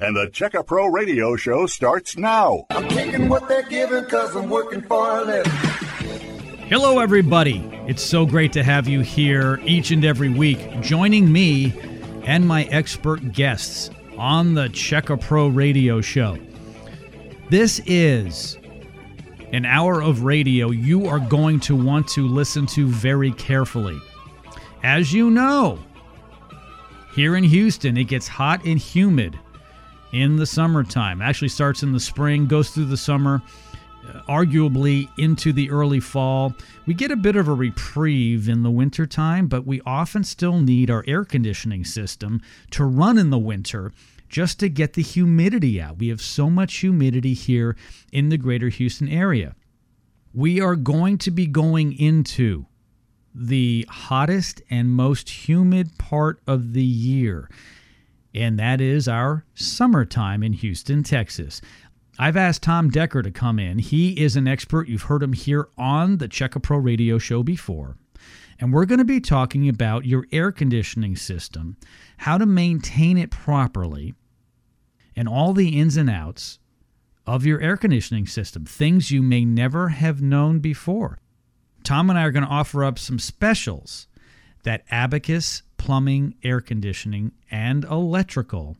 And the Checka Pro Radio Show starts now. I'm taking what they're giving because I'm working for a living. Hello, everybody. It's so great to have you here each and every week, joining me and my expert guests on the Checka Pro Radio Show. This is an hour of radio you are going to want to listen to very carefully. As you know, here in Houston, it gets hot and humid in the summertime. Actually starts in the spring, goes through the summer, arguably into the early fall. We get a bit of a reprieve in the wintertime, but we often still need our air conditioning system to run in the winter just to get the humidity out. We have so much humidity here in the greater Houston area. We are going to be going into the hottest and most humid part of the year, and that is our summertime in Houston, Texas. I've asked Tom Decker to come in. He is an expert. You've heard him here on the Checka Pro radio show before. And we're going to be talking about your air conditioning system, how to maintain it properly, and all the ins and outs of your air conditioning system, things you may never have known before. Tom and I are going to offer up some specials that Abacus Plumbing, Air Conditioning, and Electrical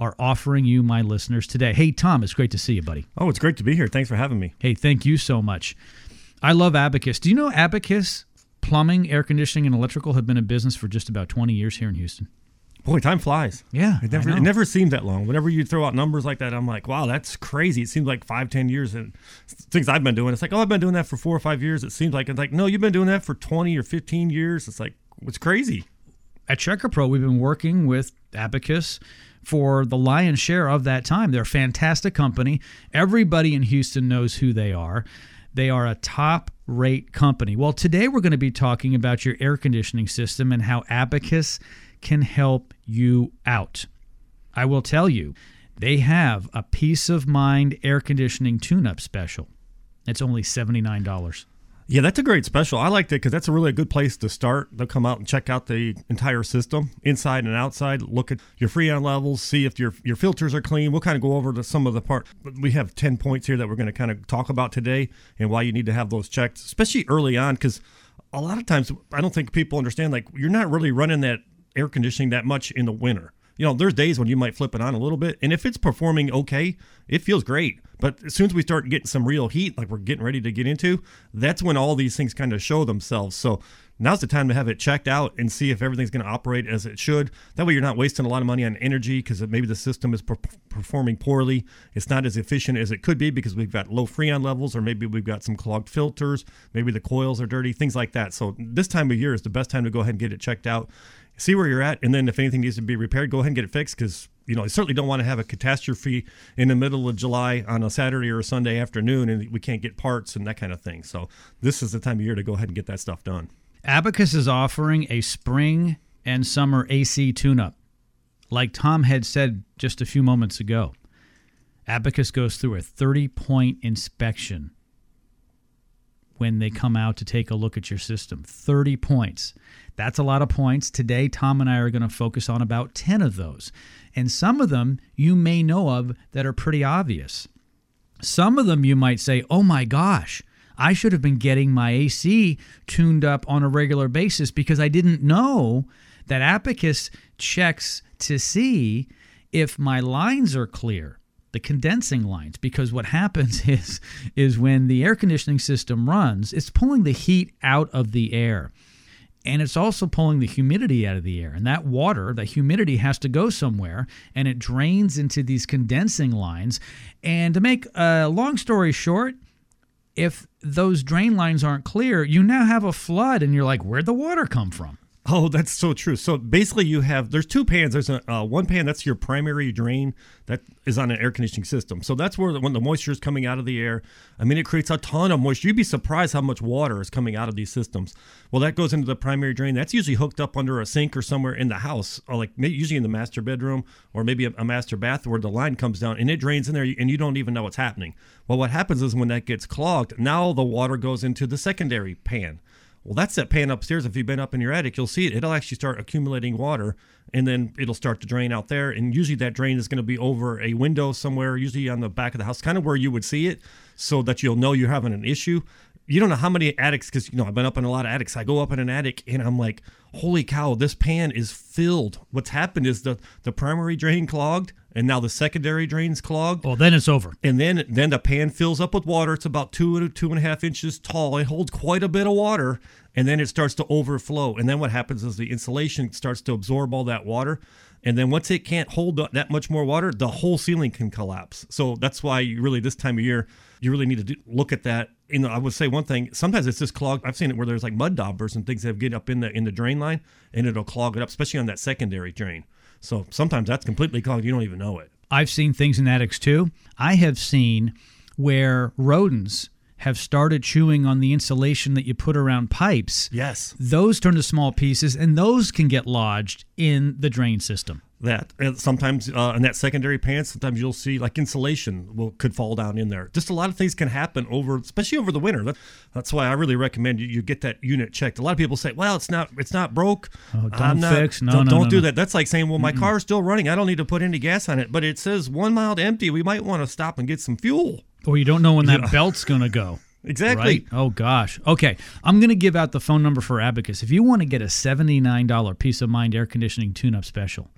are offering you, my listeners, today. Hey, Tom, it's great to see you, buddy. Oh, it's great to be here. Thanks for having me. Hey, thank you so much. I love Abacus. Do you know Abacus Plumbing, Air Conditioning, and Electrical have been in business for just about 20 years here in Houston? Boy, time flies. Yeah, It never it never seemed that long. Whenever you throw out numbers like that, I'm like, wow, that's crazy. It seems like five, ten years and things I've been doing. It's like, oh, I've been doing that for four or five years. It seems like it's like, no, you've been doing that for twenty or fifteen years. It's like it's crazy. At Checka Pro, we've been working with Abacus for the lion's share of that time. They're a fantastic company. Everybody in Houston knows who they are. They are a top rate company. Well, today we're going to be talking about your air conditioning system and how Abacus can help you out. I will tell you, they have a peace of mind air conditioning tune up special. It's only $79. Yeah, that's a great special. I liked it because that's a really good place to start. They'll come out and check out the entire system, inside and outside. Look at your freon levels, see if your your filters are clean. We'll kind of go over to some of the part. We have ten points here that we're going to kind of talk about today, and why you need to have those checked, especially early on, because a lot of times I don't think people understand. Like you're not really running that air conditioning that much in the winter. You know, there's days when you might flip it on a little bit, and if it's performing okay, it feels great. But as soon as we start getting some real heat, like we're getting ready to get into, that's when all these things kind of show themselves. So now's the time to have it checked out and see if everything's going to operate as it should. That way, you're not wasting a lot of money on energy because maybe the system is per- performing poorly. It's not as efficient as it could be because we've got low freon levels, or maybe we've got some clogged filters, maybe the coils are dirty, things like that. So this time of year is the best time to go ahead and get it checked out see where you're at, and then if anything needs to be repaired, go ahead and get it fixed because you know I certainly don't want to have a catastrophe in the middle of July on a Saturday or a Sunday afternoon, and we can't get parts and that kind of thing. So this is the time of year to go ahead and get that stuff done. Abacus is offering a spring and summer AC tune up. Like Tom had said just a few moments ago, Abacus goes through a 30 point inspection when they come out to take a look at your system. 30 points. That's a lot of points. Today, Tom and I are going to focus on about 10 of those. And some of them you may know of that are pretty obvious. Some of them you might say, oh my gosh, I should have been getting my AC tuned up on a regular basis because I didn't know that Abacus checks to see if my lines are clear the condensing lines because what happens is is when the air conditioning system runs it's pulling the heat out of the air. And it's also pulling the humidity out of the air. And that water that humidity has to go somewhere and it drains into these condensing lines. And to make a long story short if those drain lines aren't clear you now have a flood and you're like where'd the water come from Oh, that's so true. So basically, you have there's two pans. There's a uh, one pan that's your primary drain that is on an air conditioning system. So that's where the, when the moisture is coming out of the air. I mean, it creates a ton of moisture. You'd be surprised how much water is coming out of these systems. Well, that goes into the primary drain. That's usually hooked up under a sink or somewhere in the house, or like usually in the master bedroom or maybe a, a master bath where the line comes down and it drains in there and you don't even know what's happening. Well, what happens is when that gets clogged, now the water goes into the secondary pan Well, that's that pan upstairs. If you've been up in your attic, you'll see it. It'll actually start accumulating water and then it'll start to drain out there. And usually that drain is going to be over a window somewhere, usually on the back of the house, kind of where you would see it so that you'll know you're having an issue. You don't know how many attics, because, you know, I've been up in a lot of attics. I go up in an attic and I'm like, holy cow, this pan is filled. What's happened is the, the primary drain clogged and now the secondary drain's clogged. Well, then it's over. And then then the pan fills up with water. It's about two to two and a half inches tall. It holds quite a bit of water, and then it starts to overflow. And then what happens is the insulation starts to absorb all that water. And then once it can't hold that much more water, the whole ceiling can collapse. So that's why you really this time of year you really need to do, look at that. You know, I would say one thing. Sometimes it's just clogged. I've seen it where there's like mud daubers and things that get up in the in the drain line, and it'll clog it up, especially on that secondary drain. So sometimes that's completely clogged. You don't even know it. I've seen things in attics too. I have seen where rodents have started chewing on the insulation that you put around pipes. Yes. Those turn to small pieces and those can get lodged in the drain system. That and sometimes uh, in that secondary pan, sometimes you'll see like insulation will could fall down in there. Just a lot of things can happen over, especially over the winter. That, that's why I really recommend you, you get that unit checked. A lot of people say, "Well, it's not it's not broke. Oh, don't I'm not- fix. No, don't, no, don't no, do no. that." That's like saying, "Well, my car's still running. I don't need to put any gas on it, but it says one mile to empty. We might want to stop and get some fuel." Or you don't know when that belt's going to go. Exactly. Right? Oh gosh. Okay. I'm going to give out the phone number for Abacus. If you want to get a $79 peace of mind air conditioning tune up special.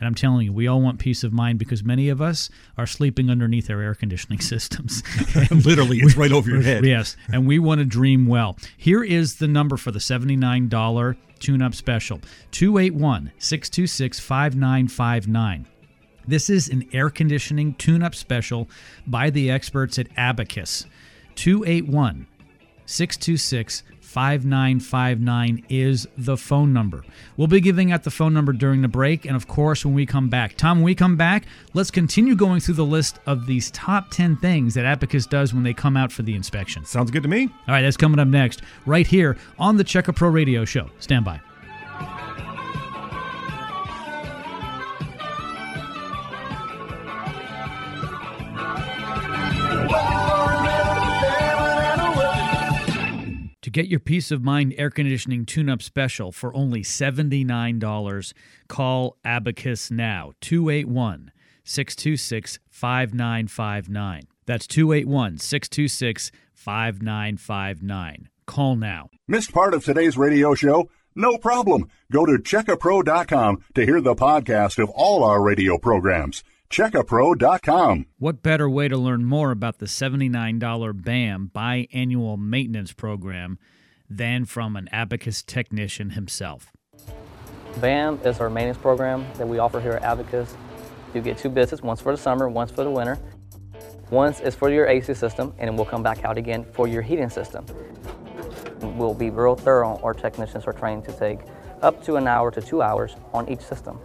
And I'm telling you, we all want peace of mind because many of us are sleeping underneath our air conditioning systems. Literally, it's right over your head. Yes, and we want to dream well. Here is the number for the $79 tune up special 281 626 5959. This is an air conditioning tune up special by the experts at Abacus. 281 626 5959 is the phone number. We'll be giving out the phone number during the break, and of course, when we come back. Tom, when we come back, let's continue going through the list of these top 10 things that Abacus does when they come out for the inspection. Sounds good to me. All right, that's coming up next, right here on the Checka Pro Radio Show. Stand by. To get your peace of mind air conditioning tune up special for only $79, call Abacus now 281 626 5959. That's 281 626 5959. Call now. Missed part of today's radio show? No problem. Go to checkapro.com to hear the podcast of all our radio programs. Checkapro.com. What better way to learn more about the $79 BAM biannual maintenance program than from an Abacus technician himself? BAM is our maintenance program that we offer here at Abacus. You get two visits, once for the summer, once for the winter. Once is for your AC system, and then we'll come back out again for your heating system. We'll be real thorough. Our technicians are trained to take up to an hour to two hours on each system.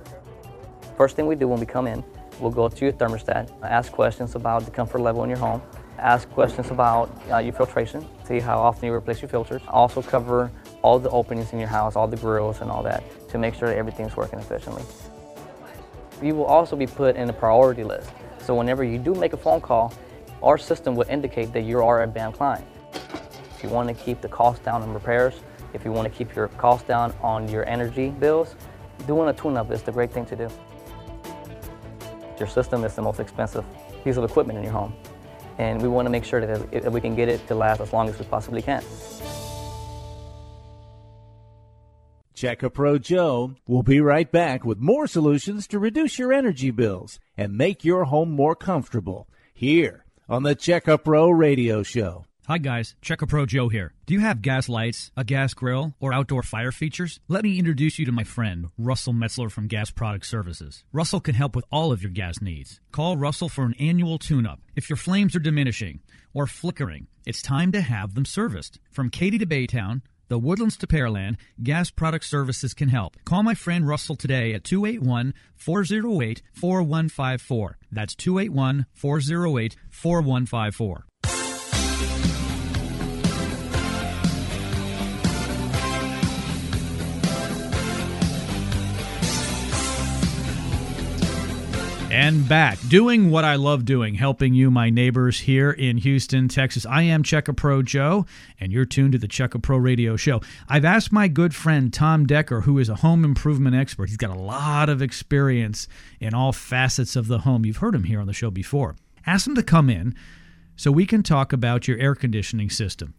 First thing we do when we come in, we'll go to your thermostat, ask questions about the comfort level in your home, ask questions about uh, your filtration, see how often you replace your filters. Also cover all the openings in your house, all the grills and all that, to make sure that everything's working efficiently. You will also be put in a priority list. So whenever you do make a phone call, our system will indicate that you are a BAM client. If you want to keep the cost down on repairs, if you want to keep your cost down on your energy bills, doing a tune-up is the great thing to do. Your system is the most expensive piece of equipment in your home. And we want to make sure that we can get it to last as long as we possibly can. Check Pro Joe will be right back with more solutions to reduce your energy bills and make your home more comfortable here on the Check Pro Radio Show. Hi guys, Checka Pro Joe here. Do you have gas lights, a gas grill, or outdoor fire features? Let me introduce you to my friend, Russell Metzler from Gas Product Services. Russell can help with all of your gas needs. Call Russell for an annual tune-up. If your flames are diminishing or flickering, it's time to have them serviced. From Katy to Baytown, the Woodlands to Pearland, Gas Product Services can help. Call my friend Russell today at 281 408 4154. That's 281 408 4154. And back, doing what I love doing, helping you, my neighbors here in Houston, Texas. I am Checka Pro Joe, and you're tuned to the Checka Pro Radio Show. I've asked my good friend Tom Decker, who is a home improvement expert. He's got a lot of experience in all facets of the home. You've heard him here on the show before. Ask him to come in so we can talk about your air conditioning system.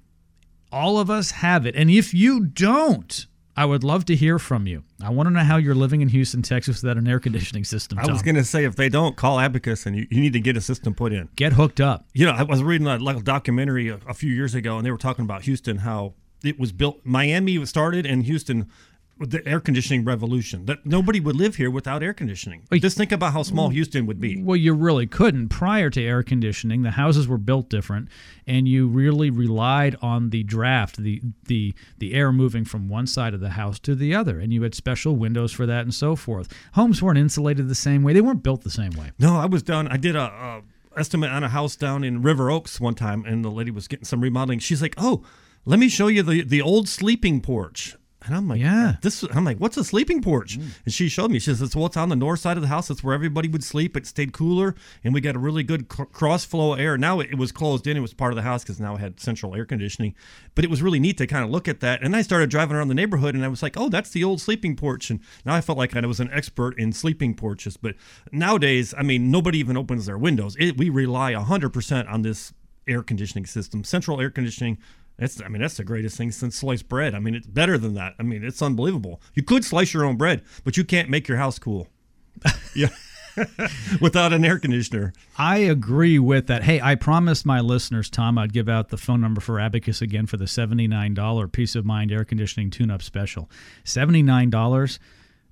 All of us have it, and if you don't, I would love to hear from you. I want to know how you're living in Houston, Texas without an air conditioning system. I was going to say, if they don't, call Abacus and you, you need to get a system put in. Get hooked up. You know, I was reading a, like a documentary a, a few years ago, and they were talking about Houston, how it was built. Miami was started, and Houston, the air conditioning revolution. That nobody would live here without air conditioning. Just think about how small Houston would be. Well, you really couldn't. Prior to air conditioning, the houses were built different, and you really relied on the draft, the the the air moving from one side of the house to the other, and you had special windows for that and so forth. Homes weren't insulated the same way; they weren't built the same way. No, I was down. I did a, a estimate on a house down in River Oaks one time, and the lady was getting some remodeling. She's like, "Oh, let me show you the the old sleeping porch." And I'm like, Yeah. this. I'm like, what's a sleeping porch? Mm. And she showed me. She says, well, it's on the north side of the house. That's where everybody would sleep. It stayed cooler, and we got a really good cr- cross flow air. Now it, it was closed in. It was part of the house because now it had central air conditioning. But it was really neat to kind of look at that. And I started driving around the neighborhood, and I was like, oh, that's the old sleeping porch. And now I felt like I was an expert in sleeping porches. But nowadays, I mean, nobody even opens their windows. It, we rely 100% on this air conditioning system, central air conditioning. That's, I mean, that's the greatest thing since sliced bread. I mean, it's better than that. I mean, it's unbelievable. You could slice your own bread, but you can't make your house cool. yeah. Without an air conditioner. I agree with that. Hey, I promised my listeners, Tom, I'd give out the phone number for Abacus again for the $79 Peace of Mind air conditioning tune up special. $79.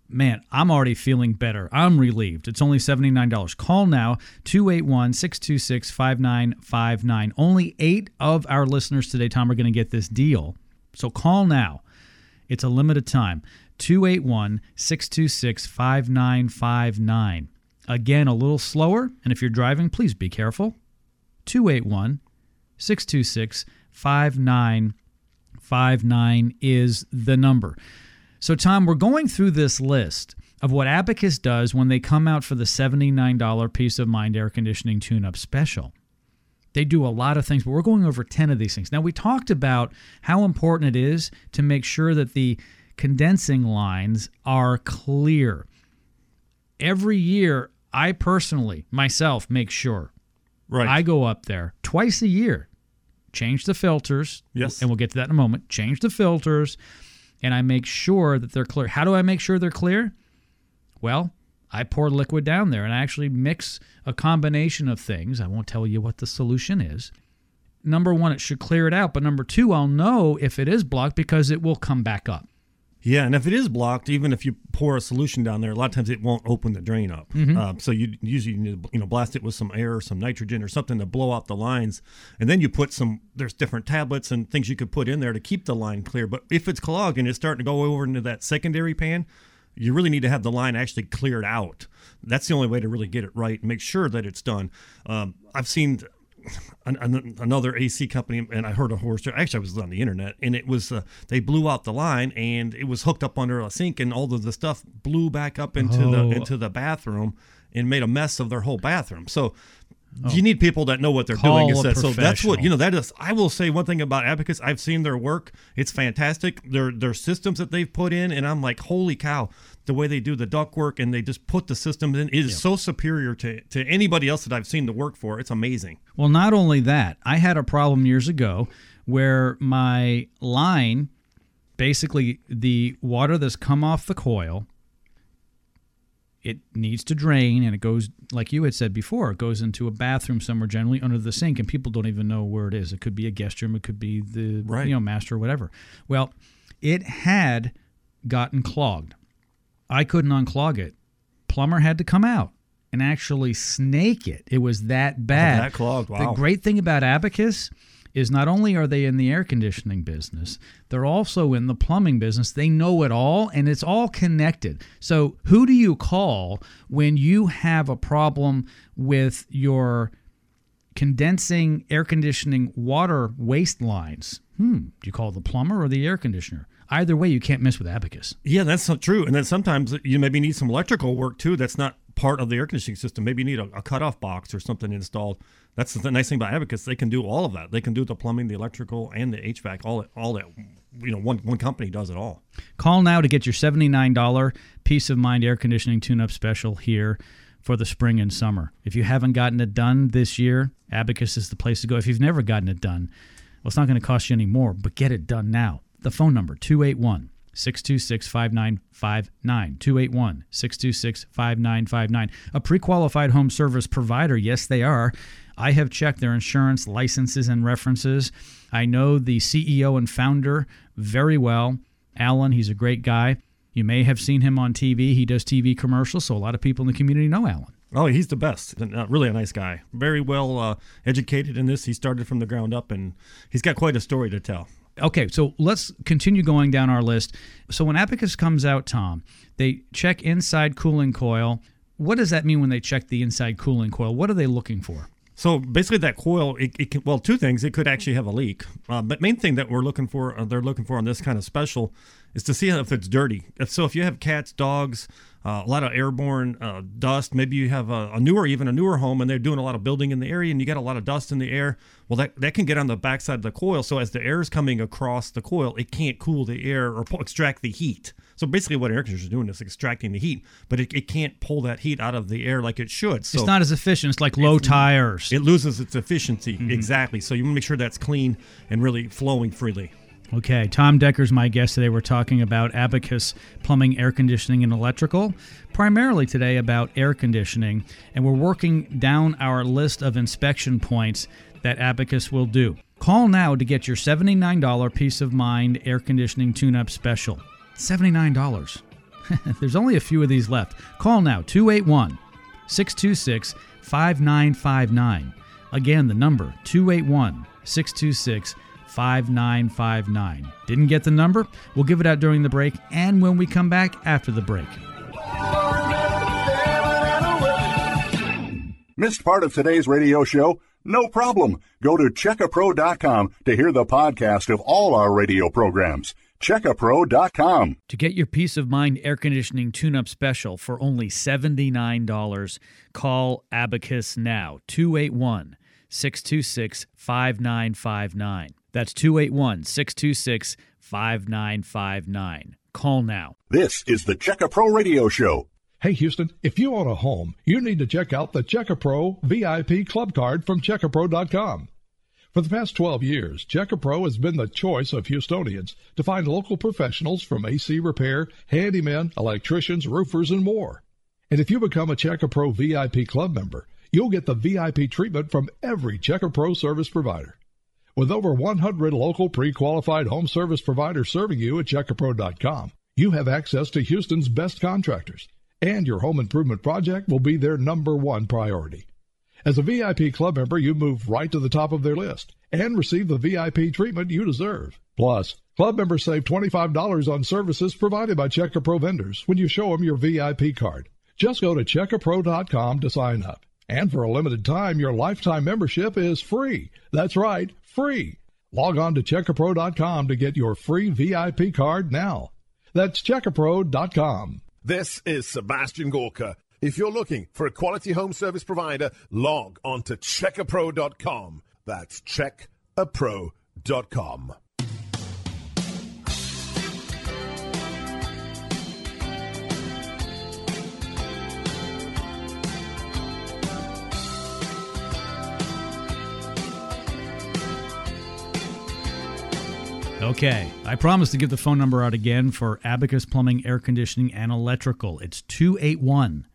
Man, I'm already feeling better. I'm relieved. It's only $79. Call now 281 626 5959. Only eight of our listeners today, Tom, are going to get this deal. So call now. It's a limited time. 281 626 5959. Again, a little slower. And if you're driving, please be careful. 281 626 5959 is the number. So, Tom, we're going through this list of what Abacus does when they come out for the $79 Peace of Mind air conditioning tune up special. They do a lot of things, but we're going over 10 of these things. Now, we talked about how important it is to make sure that the condensing lines are clear. Every year, I personally, myself, make sure Right. I go up there twice a year, change the filters. Yes. And we'll get to that in a moment. Change the filters, and I make sure that they're clear. How do I make sure they're clear? Well, I pour liquid down there and I actually mix a combination of things. I won't tell you what the solution is. Number one, it should clear it out. But number two, I'll know if it is blocked because it will come back up. Yeah, and if it is blocked, even if you pour a solution down there, a lot of times it won't open the drain up. Uh, so you usually need to, you know blast it with some air, or some nitrogen, or something to blow out the lines, and then you put some. There's different tablets and things you could put in there to keep the line clear. But if it's clogged and it's starting to go over into that secondary pan, you really need to have the line actually cleared out. That's the only way to really get it right and make sure that it's done. Um, I've seen an, an, another AC company, and I heard a horror story. Actually, I was on the internet, and it was uh, they blew out the line, and it was hooked up under a sink, and all of the stuff blew back up into Oh. the into the bathroom and made a mess of their whole bathroom. So. You need people that know what they're Call doing. that, so that's what you know. That is, I will say one thing about Abacus. I've seen their work; it's fantastic. Their their systems that they've put in, and I'm like, holy cow! The way they do the duct work and they just put the systems in it is so superior to to anybody else that I've seen the work for. It's amazing. Well, not only that, I had a problem years ago where my line, basically the water that's come off the coil, it needs to drain and it goes, like you had said before, it goes into a bathroom somewhere, generally under the sink, and people don't even know where it is. It could be a guest room, it could be the Right. you know master, or whatever. Well, it had gotten clogged. I couldn't unclog it. Plumber had to come out and actually snake it. It was that bad. that clogged, Wow. The great thing about Abacus is not only are they in the air conditioning business, they're also in the plumbing business. They know it all and it's all connected. So, who do you call when you have a problem with your condensing air conditioning water waste lines? Hmm, do you call the plumber or the air conditioner? Either way, you can't miss with Abacus. Yeah, that's not true. And then sometimes you maybe need some electrical work too. That's not part of the air conditioning system. Maybe you need a, a cutoff box or something installed. That's the nice thing about Abacus. They can do all of that. They can do the plumbing, the electrical, and the HVAC. All all that. You know, one one company does it all. Call now to get your $79 Peace of Mind air conditioning tune up special here for the spring and summer. If you haven't gotten it done this year, Abacus is the place to go. If you've never gotten it done, well, it's not going to cost you any more, but get it done now. The phone number 281 626 5959. 281 626 5959. A pre qualified home service provider. Yes, they are. I have checked their insurance licenses and references. I know the CEO and founder very well. Alan, he's a great guy. You may have seen him on TV. He does TV commercials, so a lot of people in the community know Alan. Oh, he's the best. Uh, really a nice guy. Very well uh, educated in this. He started from the ground up, and he's got quite a story to tell. Okay, so let's continue going down our list. So when Abacus comes out, Tom, they check inside cooling coil. What does that mean when they check the inside cooling coil? What are they looking for? So basically, that coil, it, it can, well, two things. It could actually have a leak, uh, but main thing that we're looking for, uh, they're looking for on this kind of special, is to see if it's dirty. If so, if you have cats, dogs, uh, a lot of airborne uh, dust. Maybe you have a, a, newer, even a newer home, and they're doing a lot of building in the area, and you get a lot of dust in the air. Well, that that can get on the backside of the coil. So as the air is coming across the coil, it can't cool the air or pull, extract the heat. So basically, what air conditioners are doing is extracting the heat, but it, it can't pull that heat out of the air like it should. So it's not as efficient. It's like low tires. It loses its efficiency. Mm-hmm. Exactly. So you want to make sure that's clean and really flowing freely. Okay, Tom Decker's my guest today. We're talking about Abacus plumbing, air conditioning, and electrical, primarily today about air conditioning, and we're working down our list of inspection points that Abacus will do. Call now to get your $79 Peace of Mind air conditioning tune up special. $79. There's only a few of these left. Call now 281 626 5959. Again, the number 281 626 5959. Didn't get the number? We'll give it out during the break and when we come back after the break. Missed part of today's radio show? No problem. Go to checkapro.com to hear the podcast of all our radio programs. Checkapro.com. To get your peace of mind air conditioning tune up special for only $79, call Abacus now 281 626 5959. That's 281 626 5959. Call now. This is the Checka Pro Radio Show. Hey Houston, if you own a home, you need to check out the Checka Pro VIP Club Card from CheckaPro.com. For the past 12 years, Checka Pro has been the choice of Houstonians to find local professionals from AC repair, handymen, electricians, roofers, and more. And if you become a Checka Pro VIP Club member, you'll get the VIP treatment from every Checka Pro service provider. With over 100 local pre-qualified home service providers serving you at checkapro.com, you have access to Houston's best contractors, and your home improvement project will be their number one priority. As a VIP club member, you move right to the top of their list and receive the VIP treatment you deserve. Plus, club members save $25 on services provided by Checkapro vendors when you show them your VIP card. Just go to checkapro.com to sign up. And for a limited time, your lifetime membership is free. That's right, free. Log on to checkapro.com to get your free VIP card now. That's checkapro.com. This is Sebastian Gorka. If you're looking for a quality home service provider, log on to checkapro.com. That's checkapro.com. Okay, I promise to give the phone number out again for Abacus Plumbing, Air Conditioning, and Electrical. It's 281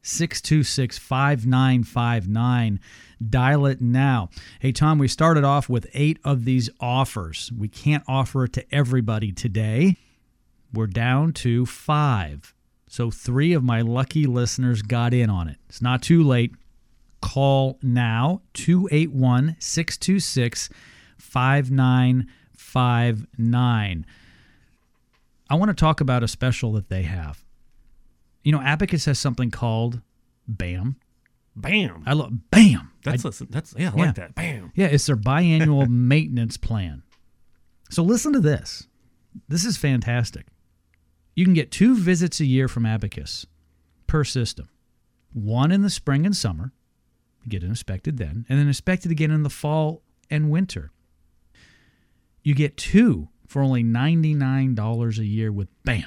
626 5959. Dial it now. Hey, Tom, we started off with eight of these offers. We can't offer it to everybody today. We're down to five. So, three of my lucky listeners got in on it. It's not too late. Call now 281 626 5959 five nine. I want to talk about a special that they have. You know, Abacus has something called BAM. Bam. I love BAM. That's I, that's yeah, I yeah. like that. Bam. Yeah, it's their biannual maintenance plan. So listen to this. This is fantastic. You can get two visits a year from Abacus per system. one in the spring and summer, you get inspected then, and then inspected again in the fall and winter. You get two for only $99 a year with BAM.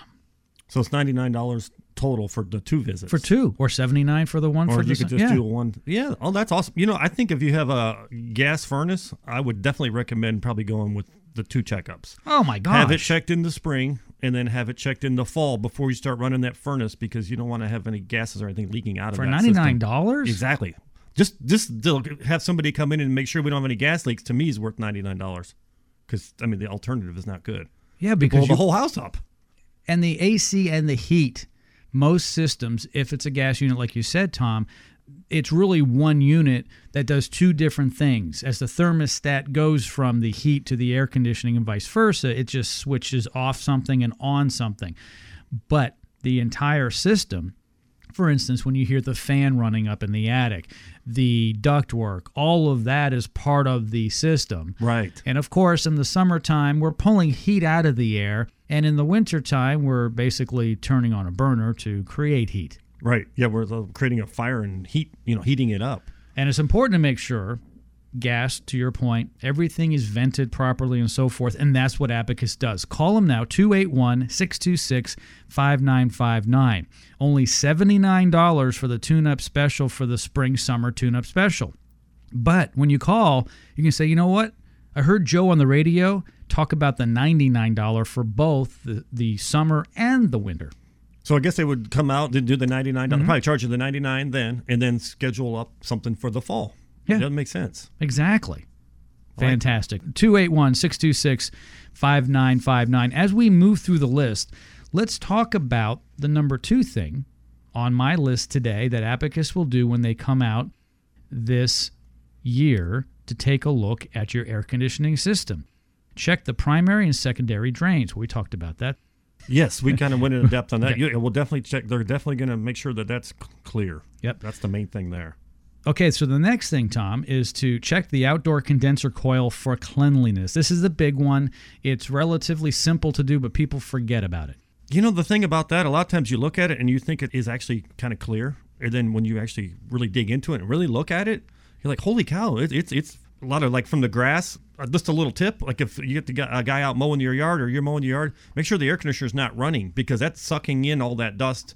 So it's ninety nine dollars total for the two visits. For two, or 79 for the one or for you the could just yeah. do one. Yeah. Oh, that's awesome. You know, I think if you have a gas furnace, I would definitely recommend probably going with the two checkups. Oh my gosh. Have it checked in the spring and then have it checked in the fall before you start running that furnace because you don't want to have any gases or anything leaking out of For that system. $99? Exactly. Just just have somebody come in and make sure we don't have any gas leaks to me is worth ninety nine dollars because I mean the alternative is not good. Yeah, because you- the whole house up. and the AC and the heat, most systems, if it's a gas unit, like you said, Tom, it's really one unit that does two different things. As the thermostat goes from the heat to the air conditioning and vice versa, it just switches off something and on something. But the entire system, for instance, when you hear the fan running up in the attic, the ductwork, all of that is part of the system. Right. And of course, in the summertime, we're pulling heat out of the air. And in the wintertime, we're basically turning on a burner to create heat. Right. Yeah, we're uh, creating a fire and heat, you know, heating it up. And it's important to make sure gas, to your point, everything is vented properly and so forth. And that's what Abacus does. Call them now, 281 626 5959. Only $79 for the tune up special for the spring summer tune up special. But when you call, you can say, you know what? I heard Joe on the radio talk about the $99 for both the, the summer and the winter. So I guess they would come out and do the ninety Mm-hmm. probably charge you the ninety nine then, and then schedule up something for the fall. Yeah. It doesn't make sense. Exactly. Fantastic. 281 626 5959. As we move through the list, let's talk about the number two thing on my list today that Abacus will do when they come out this year to take a look at your air conditioning system. Check the primary and secondary drains. We talked about that. Yes, we kind of went into depth on that. Yeah, we'll definitely check. They're definitely going to make sure that that's clear. Yep. That's the main thing there. Okay, so the next thing, Tom, is to check the outdoor condenser coil for cleanliness. This is the big one. It's relatively simple to do, but people forget about it. You know the thing about that, a lot of times you look at it and you think it is actually kind of clear, and then when you actually really dig into it and really look at it, you're like, "Holy cow!" It, it's it's a lot of like from the grass. Uh, just a little tip, like if you get the guy, a guy out mowing your yard or you're mowing your yard, make sure the air conditioner is not running because that's sucking in all that dust.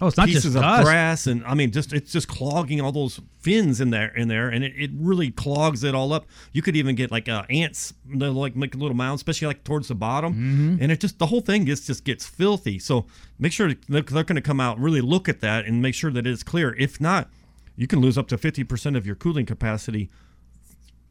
Oh, it's not just pieces of grass and I mean just it's just clogging all those fins in there in there and it, it really clogs it all up. You could even get like uh, ants they'll like make a little mound, especially like towards the bottom, Mm-hmm. and it just the whole thing gets just gets filthy. So make sure they're, they're going to come out really look at that and make sure that it's clear. If not, you can lose up to fifty percent of your cooling capacity.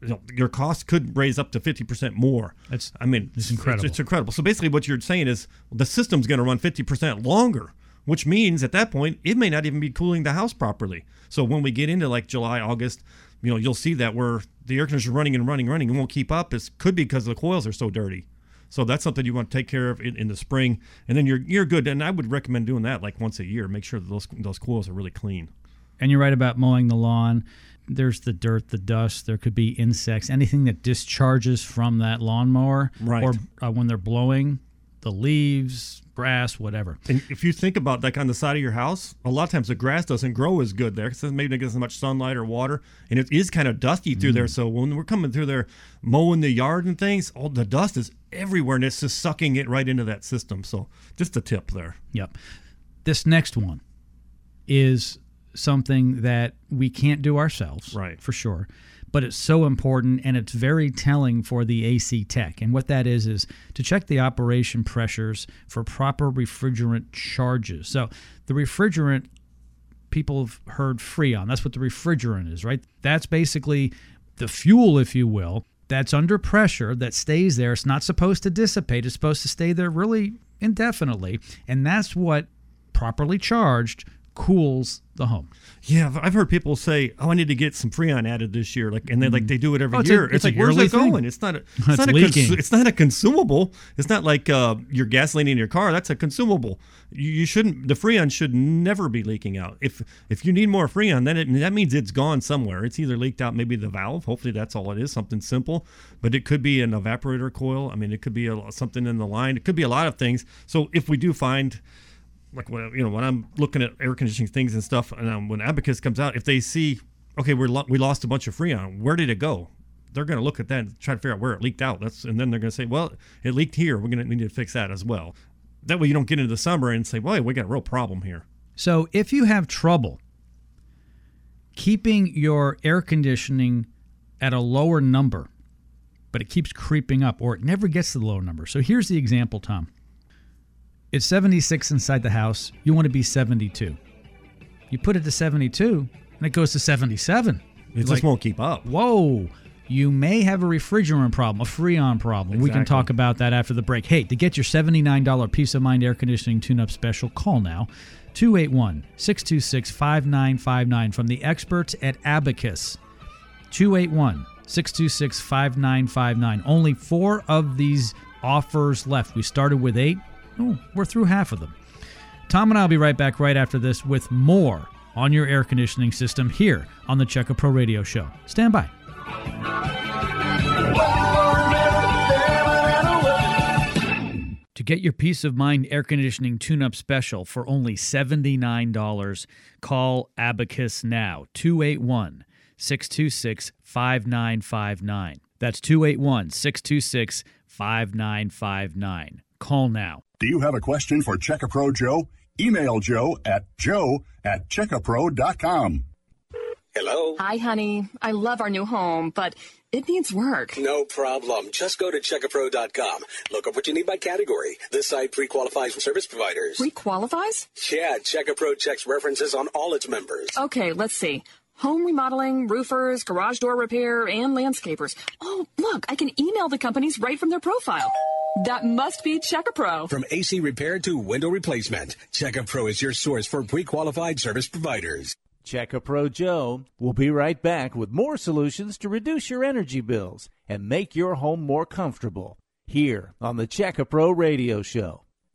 You know, your cost could raise up to fifty percent more. That's- I mean, it's incredible. It's, incredible. So basically, what you're saying is the system's going to run fifty percent longer, which means at that point it may not even be cooling the house properly. So when we get into like July, August, you know, you'll see that where the air conditioner's running and running, and running, and won't keep up. It could be because the coils are so dirty. So that's something you want to take care of in, in the spring, and then you're you're good. And I would recommend doing that like once a year. Make sure that those those coils are really clean. And you're right about mowing the lawn. There's the dirt, the dust. There could be insects, anything that discharges from that lawnmower, Right. or uh, when they're blowing, the leaves, grass, whatever. And if you think about like on the side of your house, a lot of times the grass doesn't grow as good there because maybe it gets as much sunlight or water, and it is kind of dusty through there. Mm. So when we're coming through there mowing the yard and things, all the dust is everywhere, and it's just sucking it right into that system. So just a tip there. Yep. This next one is something that we can't do ourselves, Right. For sure. But it's so important and it's very telling for the AC tech. And what that is, is to check the operation pressures for proper refrigerant charges. So the refrigerant people have heard Freon. That's what the refrigerant is, right? That's basically the fuel, if you will, that's under pressure that stays there. It's not supposed to dissipate, it's supposed to stay there really indefinitely. And that's what properly charged cools the home. Yeah, I've- heard people say, "Oh, I need to get some Freon added this year," like, and they like they do it every Oh, it's a- year. it's a like, where's it going? thing. It's not a, it's, It's not a leaking. it's not a consumable. It's not like uh, your gasoline in your car. That's a consumable. You, you shouldn't. The Freon should never be leaking out. If if you need more Freon, then it, that means it's gone somewhere. It's either leaked out, maybe the valve. Hopefully, that's all it is. Something simple, but it could be an evaporator coil. I mean, it could be a, something in the line. It could be a lot of things. So if we do find like when you know when I'm looking at air conditioning things and stuff, and when Abacus comes out, if they see okay, we're lo- we lost a bunch of Freon, where did it go? They're going to look at that and try to figure out where it leaked out. That's and then they're going to say, well, it leaked here. We're going to need to fix that as well. That way, you don't get into the summer and say, well, we got a real problem here. So if you have trouble keeping your air conditioning at a lower number, but it keeps creeping up or it never gets to the lower number. So here's the example, Tom. It's 76 inside the house. You want to be 72. You put it to 72 and it goes to 77. It just won't keep up. Whoa. You may have a refrigerant problem, a Freon problem. We can talk about that after the break. Hey, to get your $79 Peace of Mind air conditioning tune up special, call now 281 626 5959 from the experts at Abacus. 281 626 5959. Only four of these offers left. We started with eight. Oh, we're through half of them. Tom and I will be right back right after this with more on your air conditioning system here on the Checka Pro Radio Show. Stand by. To get your peace of mind air conditioning tune up special for only $79, call Abacus now 281 626 5959. That's 281 626 5959. Call now. Do you have a question for Checkapro Joe? Email Joe at joe at checkapro.com. Hello? Hi, honey. I love our new home, but it needs work. No problem. Just go to checkapro.com. Look up what you need by category. This site pre-qualifies service providers. Pre-qualifies? Yeah, Checkapro checks references on all its members. Okay, let's see. Home remodeling, roofers, garage door repair, and landscapers. Oh, look, I can email the companies right from their profile. That must be Checkapro. From AC repair to window replacement, Checkapro is your source for pre-qualified service providers. Check a Pro Joe will be right back with more solutions to reduce your energy bills and make your home more comfortable here on the Check a Pro Radio Show.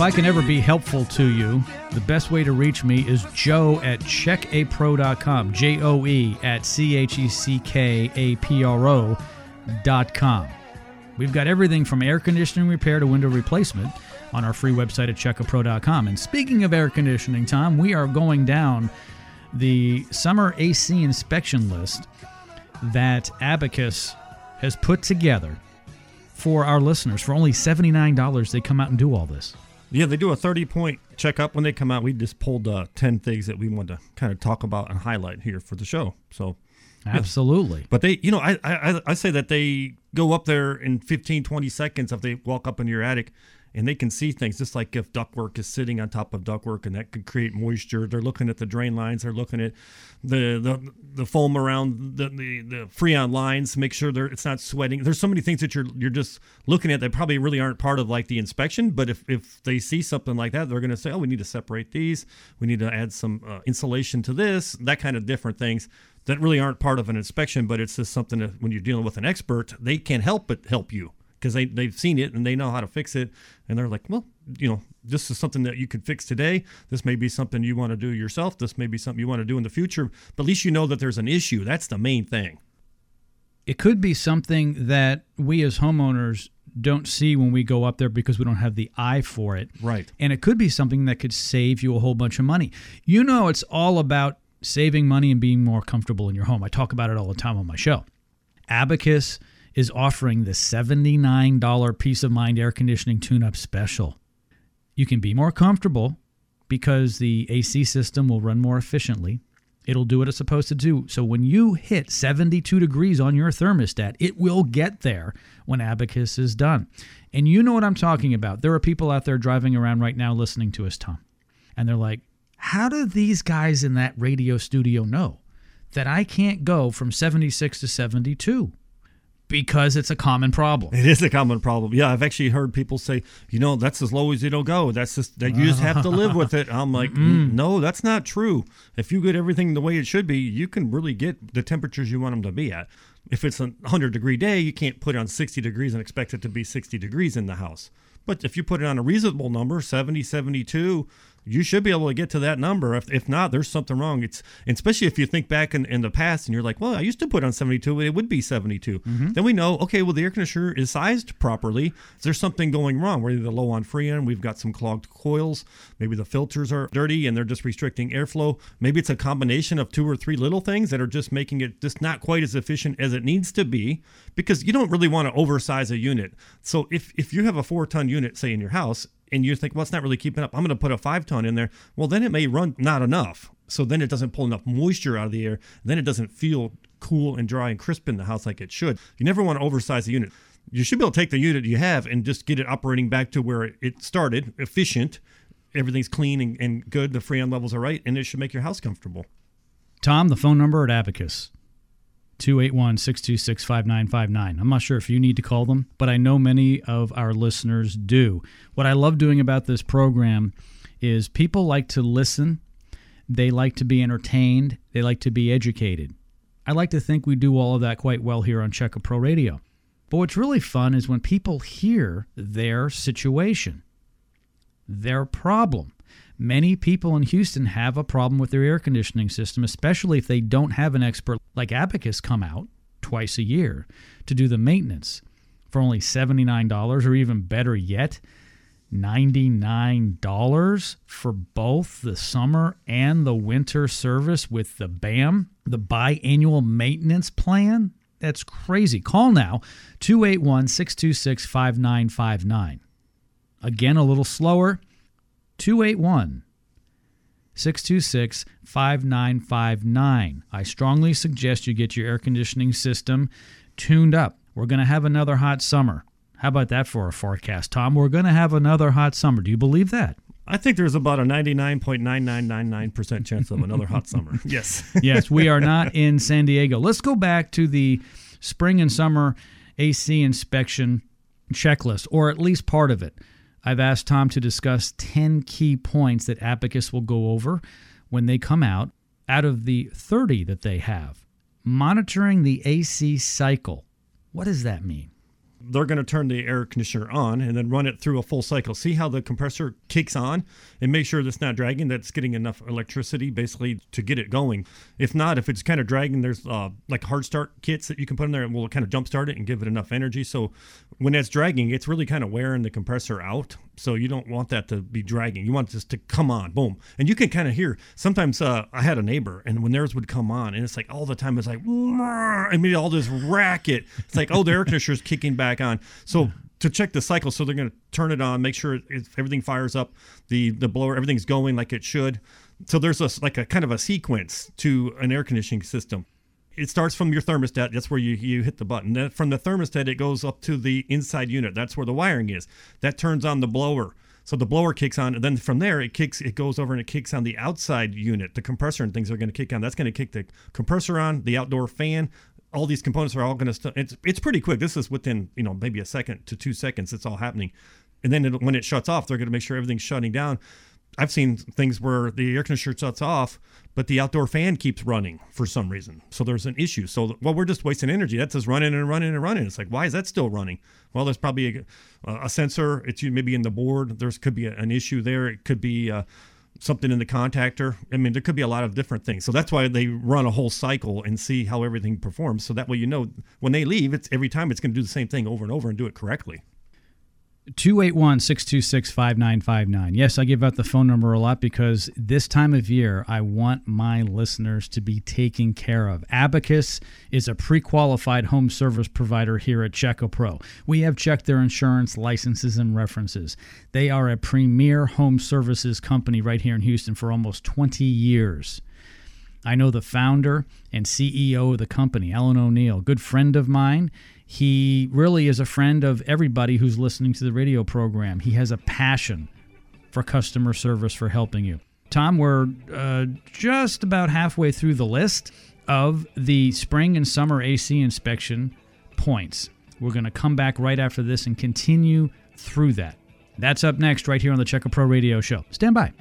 If I can ever be helpful to you, the best way to reach me is joe at checkapro.com. J O E at C H E C K A P R O dot com. We've got everything from air conditioning repair to window replacement on our free website at checkapro.com. And speaking of air conditioning, Tom, we are going down the summer AC inspection list that Abacus has put together for our listeners. For only $79, they come out and do all this. Yeah, they do a 30 point checkup when they come out. We just pulled uh, 10 things that we want to kind of talk about and highlight here for the show. So, yeah. Absolutely. But they, you know, I, I I say that they go up there in 15, 20 seconds if they walk up into your attic and they can see things just like if ductwork is sitting on top of ductwork and that could create moisture. They're looking at the drain lines. They're looking at the the, the foam around the, the, the freon lines. Make sure they're it's not sweating. There's so many things that you're you're just looking at that probably really aren't part of like the inspection. But if if they see something like that, they're going to say, oh, we need to separate these. We need to add some uh, insulation to this. That kind of different things that really aren't part of an inspection. But it's just something that when you're dealing with an expert, they can't help but help you because they, they've seen it and they know how to fix it. And they're like, well, you know, this is something that you could fix today. This may be something you want to do yourself. This may be something you want to do in the future. But at least you know that there's an issue. That's the main thing. It could be something that we as homeowners don't see when we go up there because we don't have the eye for it. Right. And it could be something that could save you a whole bunch of money. You know, it's all about saving money and being more comfortable in your home. I talk about it all the time on my show. Abacus is offering the $79 Peace of Mind air conditioning tune up special. You can be more comfortable because the AC system will run more efficiently. It'll do what it's supposed to do. So when you hit 72 degrees on your thermostat, it will get there when Abacus is done. And you know what I'm talking about. There are people out there driving around right now listening to us, Tom. And they're like, How do these guys in that radio studio know that I can't go from 76 to 72? Because it's a common problem. It is a common problem. Yeah, I've actually heard people say, you know, that's as low as it'll go. That's just that you just have to live with it. I'm like, mm, no, that's not true. If you get everything the way it should be, you can really get the temperatures you want them to be at. If it's a 100 degree day, you can't put it on 60 degrees and expect it to be 60 degrees in the house. But if you put it on a reasonable number, 70, 72, you should be able to get to that number. If, if not, there's something wrong. It's especially if you think back in, in the past and you're like, well, I used to put on 72, but it would be 72. Mm-hmm. Then we know, okay, well, the air conditioner is sized properly. Is there something going wrong? We're either low on freon, we've got some clogged coils, maybe the filters are dirty and they're just restricting airflow. Maybe it's a combination of two or three little things that are just making it just not quite as efficient as it needs to be because you don't really want to oversize a unit. So if, if you have a four ton unit, say in your house, and you think, well, it's not really keeping up. I'm going to put a five ton in there. Well, then it may run not enough. So then it doesn't pull enough moisture out of the air. Then it doesn't feel cool and dry and crisp in the house like it should. You never want to oversize the unit. You should be able to take the unit you have and just get it operating back to where it started, efficient. Everything's clean and, and good. The freon levels are right, and it should make your house comfortable. Tom, the phone number at Abacus. 281 626 5959. I'm not sure if you need to call them, but I know many of our listeners do. What I love doing about this program is people like to listen, they like to be entertained, they like to be educated. I like to think we do all of that quite well here on Check Pro Radio. But what's really fun is when people hear their situation, their problem. Many people in Houston have a problem with their air conditioning system, especially if they don't have an expert like Abacus come out twice a year to do the maintenance for only $79 or even better yet, $99 for both the summer and the winter service with the BAM, the biannual maintenance plan. That's crazy. Call now 281 626 5959. Again, a little slower 281 626 5959. I strongly suggest you get your air conditioning system tuned up. We're going to have another hot summer. How about that for a forecast, Tom? We're going to have another hot summer. Do you believe that? I think there's about a 99.9999% chance of another hot summer. Yes. yes, we are not in San Diego. Let's go back to the spring and summer AC inspection checklist, or at least part of it. I've asked Tom to discuss 10 key points that Abacus will go over when they come out out of the 30 that they have. Monitoring the AC cycle. What does that mean? They're going to turn the air conditioner on and then run it through a full cycle. See how the compressor kicks on and make sure that's not dragging, that's getting enough electricity basically to get it going. If not, if it's kind of dragging, there's uh, like hard start kits that you can put in there and will kind of jump start it and give it enough energy. So when it's dragging, it's really kind of wearing the compressor out. So you don't want that to be dragging. You want this to come on, boom. And you can kind of hear sometimes uh, I had a neighbor and when theirs would come on and it's like all the time it's like, I mean, all this racket. It's like, oh, the air conditioner's kicking back on. So to check the cycle, so they're going to turn it on, make sure it, everything fires up, the the blower, everything's going like it should. So there's a like a kind of a sequence to an air conditioning system. It starts from your thermostat. That's where you, you hit the button. Then from the thermostat, it goes up to the inside unit. That's where the wiring is. That turns on the blower. So the blower kicks on, and then from there it kicks. It goes over and it kicks on the outside unit. The compressor and things are going to kick on. That's going to kick the compressor on. The outdoor fan. All these components are all going to. St- it's it's pretty quick. This is within you know maybe a second to two seconds. It's all happening, and then it, when it shuts off, they're going to make sure everything's shutting down. I've seen things where the air conditioner shuts off, but the outdoor fan keeps running for some reason. So there's an issue. So, well, we're just wasting energy. That's just running and running and running. It's like, why is that still running? Well, there's probably a, a sensor. It's maybe in the board. There's could be an issue there. It could be uh, something in the contactor. I mean, there could be a lot of different things. So that's why they run a whole cycle and see how everything performs. So that way, you know, when they leave, it's every time it's going to do the same thing over and over and do it correctly. 281 626 5959. Yes, I give out the phone number a lot because this time of year, I want my listeners to be taken care of. Abacus is a pre qualified home service provider here at Checka Pro. We have checked their insurance, licenses, and references. They are a premier home services company right here in Houston for almost 20 years. I know the founder and CEO of the company, Alan O'Neill, good friend of mine. He really is a friend of everybody who's listening to the radio program. He has a passion for customer service, for helping you. Tom, we're uh, just about halfway through the list of the spring and summer AC inspection points. We're going to come back right after this and continue through that. That's up next, right here on the Checka Pro Radio Show. Stand by.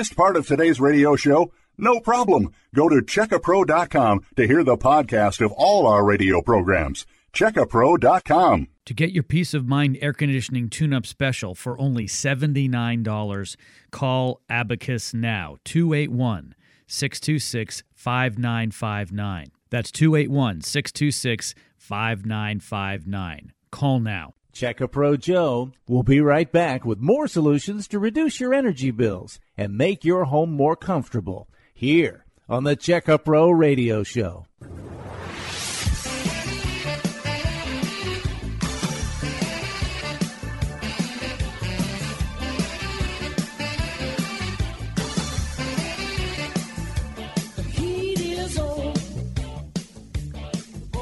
Missed part of today's radio show? No problem. Go to checkapro.com to hear the podcast of all our radio programs. Checkapro.com. To get your peace of mind air conditioning tune up special for only $79, call Abacus now 281 626 5959. That's 281 626 5959. Call now. Check a Pro Joe We'll be right back with more solutions to reduce your energy bills and make your home more comfortable here on the Check a Pro Radio Show.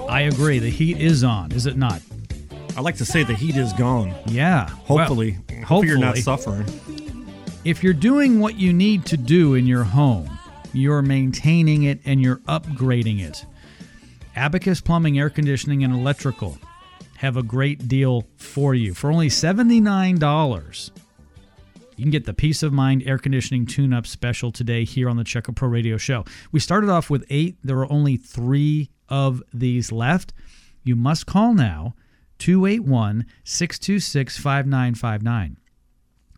I agree. The heat is on, is it not? I like to say the heat is gone. Yeah. Hopefully. Well, hopefully you're not suffering. If you're doing what you need to do in your home, you're maintaining it and you're upgrading it. Abacus Plumbing, Air Conditioning, and Electrical have a great deal for you. For only $79, you can get the Peace of Mind Air Conditioning Tune Up special today here on the Checka Pro Radio Show. We started off with eight, there are only three of these left. You must call now 281 626 5959.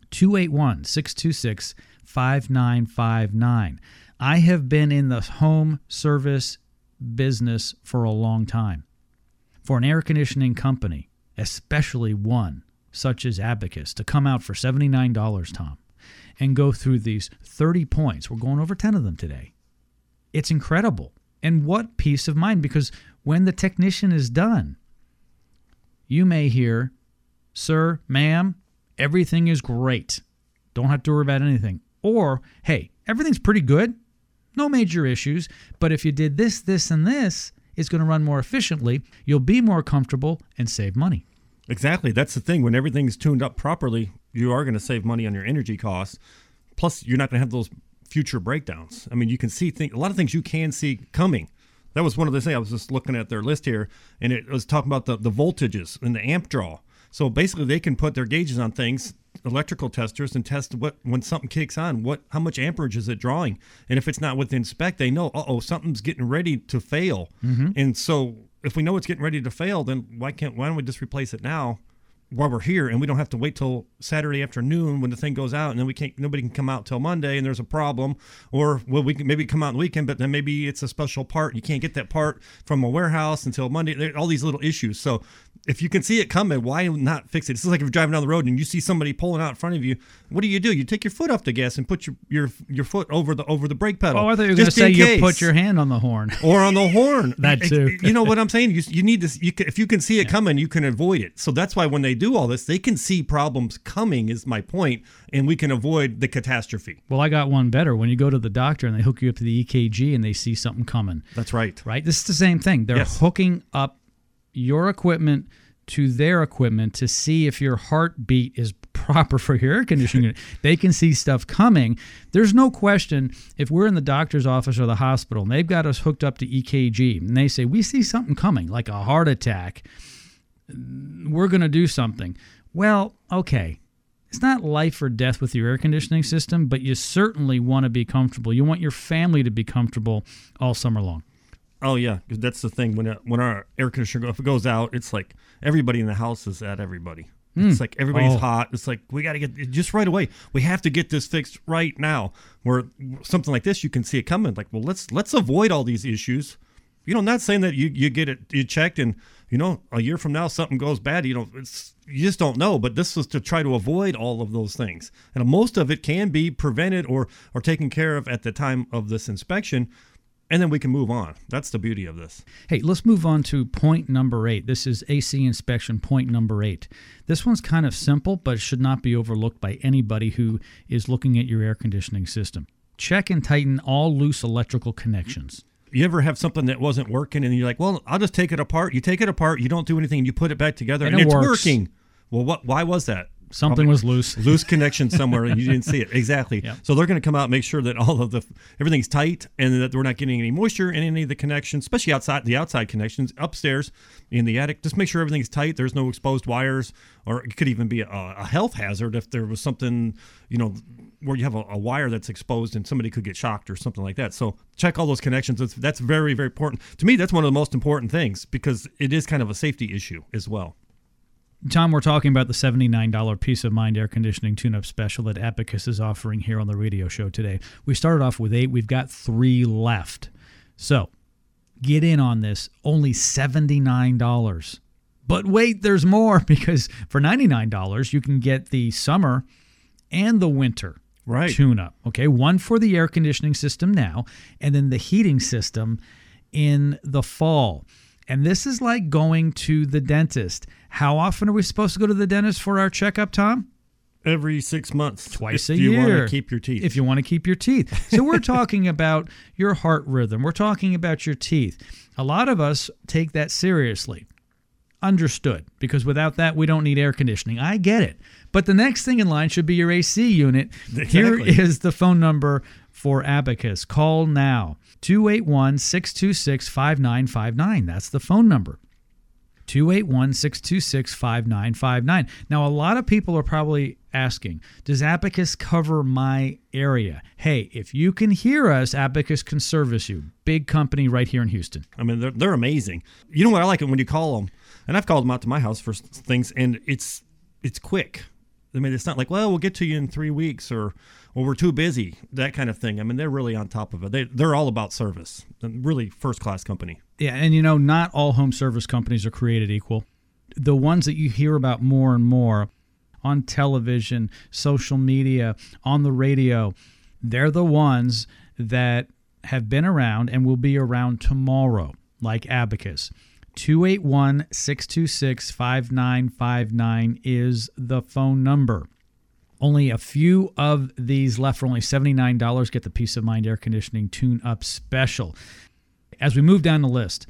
281 626 5959. I have been in the home service business for a long time. For an air conditioning company, especially one such as Abacus, to come out for $79, Tom, and go through these 30 points, we're going over 10 of them today. It's incredible. And what peace of mind, because when the technician is done, you may hear, Sir, ma'am, everything is great. Don't have to worry about anything. Or, hey, everything's pretty good. No major issues. But if you did this, this, and this, it's going to run more efficiently. You'll be more comfortable and save money. Exactly. That's the thing. When everything's tuned up properly, you are going to save money on your energy costs. Plus, you're not going to have those future breakdowns. I mean, you can see things, a lot of things you can see coming. That was one of the things I was just looking at their list here, and it was talking about the, the voltages and the amp draw. So basically, they can put their gauges on things, electrical testers, and test what when something kicks on, what how much amperage is it drawing, and if it's not within spec, they know, uh oh, something's getting ready to fail. Mhm. And so, if we know it's getting ready to fail, then why can't why don't we just replace it now? While we're here, and we don't have to wait till Saturday afternoon when the thing goes out, and then we can't. Nobody can come out till Monday, and there's a problem. Or well, we can maybe come out on the weekend, but then maybe it's a special part. and You can't get that part from a warehouse until Monday. All these little issues. So if you can see it coming, why not fix it? It's like if you're driving down the road and you see somebody pulling out in front of you. What do you do? You take your foot off the gas and put your your, your foot over the over the brake pedal. Oh, I thought you were going to say in you put your hand on the horn. or on the horn. That too. You know what I'm saying? You, you need this. You can, if you can see it coming, you can avoid it. So that's why when they do all this, they can see problems coming. Is my point, and we can avoid the catastrophe. Well, I got one better. When you go to the doctor and they hook you up to the EKG and they see something coming. That's right. Right? This is the same thing. They're Yes. hooking up your equipment to their equipment to see if your heartbeat is proper for your air conditioning unit. They can see stuff coming. There's no question if we're in the doctor's office or the hospital and they've got us hooked up to EKG and they say, We see something coming, like a heart attack, we're going to do something. Well, okay. It's not life or death with your air conditioning system, but you certainly want to be comfortable. You want your family to be comfortable all summer long. Oh yeah, that's the thing. When it, when our air conditioner go- if it goes out, it's like everybody in the house is at everybody. It's Mm. like everybody's Oh. hot. It's like we got to get just right away. We have to get this fixed right now. Where something like this, you can see it coming. Like, well, let's let's avoid all these issues. You know, I'm not saying that you you get it you checked and you know a year from now something goes bad. You know, it's you just don't know. But this was to try to avoid all of those things, and most of it can be prevented or or taken care of at the time of this inspection and then we can move on. That's the beauty of this. Hey, let's move on to point number eight. This is AC inspection point number eight. This one's kind of simple, but should not be overlooked by anybody who is looking at your air conditioning system. Check and tighten all loose electrical connections. You ever have something that wasn't working and you're like, well, I'll just take it apart. You take it apart, you don't do anything, and you put it back together, And and, it it's works. working. Well, what? Why was that? Something was loose. loose connection somewhere and you didn't see it. Exactly. Yep. so they're going to come out and make sure that all of the everything's tight and that we're not getting any moisture in any of the connections especially outside the outside connections upstairs in the attic. Just make sure everything's tight. There's no exposed wires or it could even be a, a health hazard if there was something you know where you have a, a wire that's exposed and somebody could get shocked or something like that. So check all those connections. That's, that's very very important. To me that's one of the most important things because it is kind of a safety issue as well Tom, we're talking about the $79 Peace of Mind air conditioning tune up special that Abacus is offering here on the radio show today. We started off with eight, we've got three left. So get in on this, only $79. But wait, there's more because for $99, you can get the summer and the winter Right. tune up. Okay. One for the air conditioning system now, and then the heating system in the fall. And this is like going to the dentist. How often are we supposed to go to the dentist for our checkup, Tom? every six months Twice a you year. If you want to keep your teeth If you want to keep your teeth. So we're talking about your heart rhythm. We're talking about your teeth. A lot of us take that seriously. Understood. Because without that, we don't need air conditioning. I get it. But the next thing in line should be your AC unit. Here Exactly. is the phone number for Abacus. Call now 281 626 5959. That's the phone number. 281 626 5959. Now, a lot of people are probably asking, does Abacus cover my area? Hey, if you can hear us, Abacus can service you. Big company right here in Houston. I mean, they're, they're amazing. You know what I like it when you call them, and I've called them out to my house for things, and it's it's quick. I mean, it's not like, well, we'll get to you in three weeks, or or we're too busy, that kind of thing. I mean, they're really on top of it. They they're all about service. Really first class company. Yeah, and you know, not all home service companies are created equal. The ones that you hear about more and more on television, social media, on the radio, they're the ones that have been around and will be around tomorrow, like Abacus. 281 626 5959 is the phone number. Only a few of these left for only $79. Get the Peace of Mind air conditioning tune up special. As we move down the list,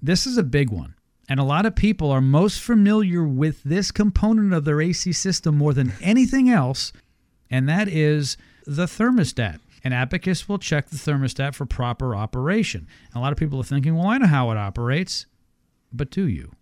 this is a big one. And a lot of people are most familiar with this component of their AC system more than anything else, and that is the thermostat. And Abacus will check the thermostat for proper operation. And a lot of people are thinking, well, I know how it operates, but do you?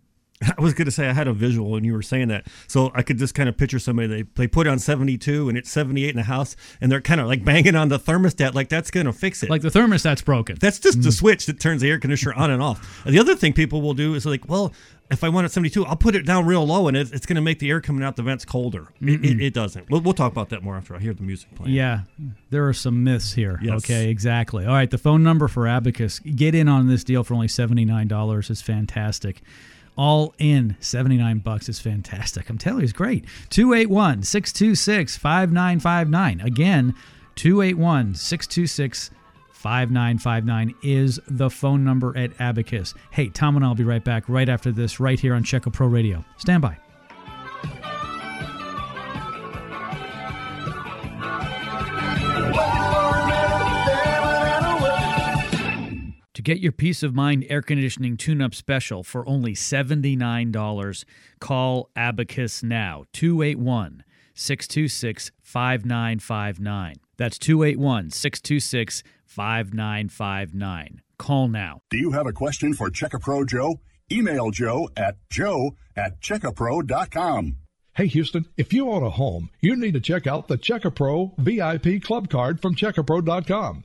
I was going to say I had a visual when you were saying that, so I could just kind of picture somebody they they put on seventy two and it's seventy eight in the house, and they're kind of like banging on the thermostat like that's going to fix it. Like the thermostat's broken. That's just the mm. switch that turns the air conditioner on and off. And the other thing people will do is like, well, if I want it 72, I'll put it down real low and it, it's going to make the air coming out the vents colder. It, it, it doesn't. We'll, we'll talk about that more after I hear the music playing. Yeah, there are some myths here. Yes. Okay, exactly. All right, the phone number for Abacus. Get in on this deal for only $79 is fantastic. All in 79 bucks is fantastic. I'm telling you, it's great. 281 626 5959. Again, 281 626 5959 is the phone number at Abacus. Hey, Tom and I'll be right back right after this, right here on Checka Pro Radio. Stand by. To get your peace of mind air conditioning tune up special for only $79, call Abacus now 281 626 5959. That's 281 626 5959. Call now. Do you have a question for Checkapro Joe? Email Joe at joe at checkapro.com. Hey Houston, if you own a home, you need to check out the Checka Pro VIP Club Card from Checkapro.com.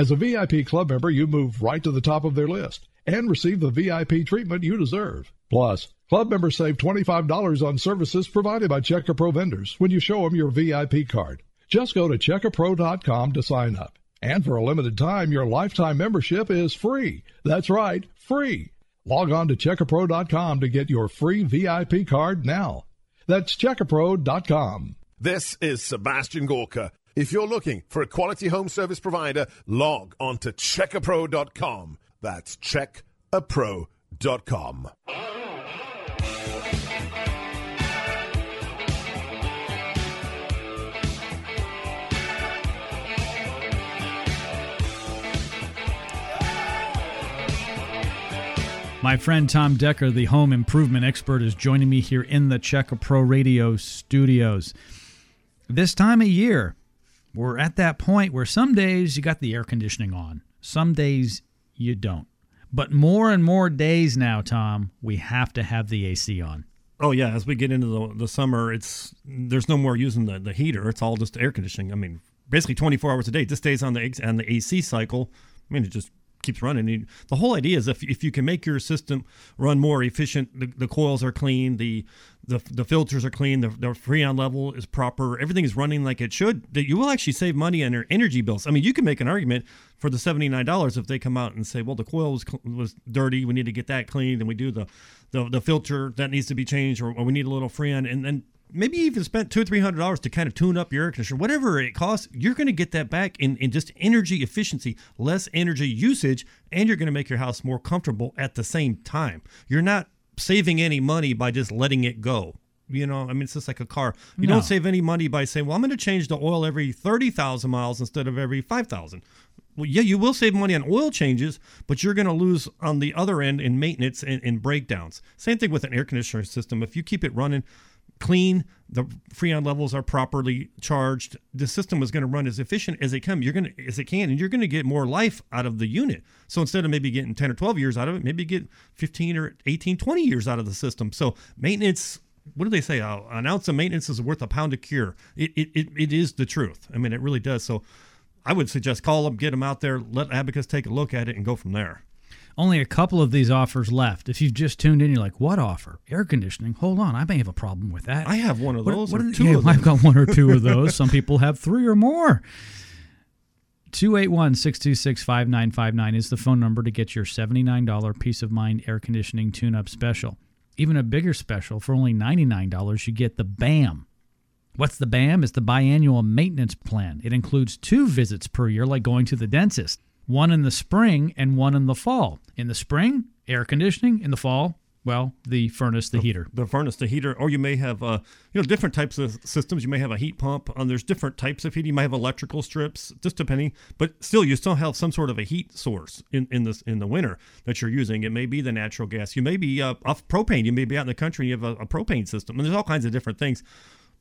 As a VIP club member, you move right to the top of their list and receive the VIP treatment you deserve. Plus, club members save $25 on services provided by Checkapro vendors when you show them your VIP card. Just go to checkapro.com to sign up. And for a limited time, your lifetime membership is free. That's right, free. Log on to checkapro.com to get your free VIP card now. That's checkapro.com. This is Sebastian Gorka. If you're looking for a quality home service provider, log on to checkapro.com. That's checkapro.com. My friend Tom Decker, the home improvement expert, is joining me here in the Checka Pro Radio studios. This time of year, we're at that point where some days you got the air conditioning on, some days you don't. But more and more days now, Tom, we have to have the AC on. Oh yeah, as we get into the, the summer, it's there's no more using the, the heater. It's all just air conditioning. I mean, basically 24 hours a day. Just stays on the on the AC cycle. I mean, it just keeps running. The whole idea is if, if you can make your system run more efficient, the, the coils are clean, the the, the filters are clean, the, the freon level is proper, everything is running like it should, that you will actually save money on your energy bills. I mean, you can make an argument for the $79 if they come out and say, well, the coil was, was dirty, we need to get that cleaned, and we do the, the, the filter that needs to be changed, or, or we need a little freon, and then maybe even spent two or three hundred dollars to kind of tune up your air conditioner, whatever it costs, you're going to get that back in, in just energy efficiency, less energy usage, and you're going to make your house more comfortable at the same time. You're not saving any money by just letting it go. You know, I mean, it's just like a car. You No. don't save any money by saying, "Well, I'm going to change the oil every thirty thousand miles instead of every five thousand. Well, yeah, you will save money on oil changes, but you're going to lose on the other end in maintenance and, and breakdowns. Same thing with an air conditioner system. If you keep it running clean, the freon levels are properly charged, the system is going to run as efficient as it can. You're going to as it can, and you're going to get more life out of the unit. So instead of maybe getting 10 or 12 years out of it, maybe get 15 or 18, 20 years out of the system. So maintenance. What do they say? Uh, an ounce of maintenance is worth a pound of cure. It, it, it, it is the truth. I mean, it really does. So I would suggest call them, get them out there, let Abacus take a look at it, and go from there. Only a couple of these offers left. If you've just tuned in, you're like, "What offer? Air conditioning? Hold on, I may have a problem with that." I have one of those. what two yeah, of I've got one or two of those. Some people have three or more. 281 626 5959 is the phone number to get your $79 Peace of Mind air conditioning tune up special. Even a bigger special for only $99, you get the BAM. What's the BAM? It's the biannual maintenance plan. It includes two visits per year, like going to the dentist one in the spring and one in the fall. In the spring, air conditioning. In the fall, well, the furnace, the heater. the furnace, the heater, or you may have uh, you know different types of systems. You may have a heat pump. Um, there's different types of heating. You might have electrical strips, just depending. But still, you still have some sort of a heat source in in this in the winter that you're using. It may be the natural gas. You may be uh, off propane. You may be out in the country and you have a, a propane system. And there's all kinds of different things.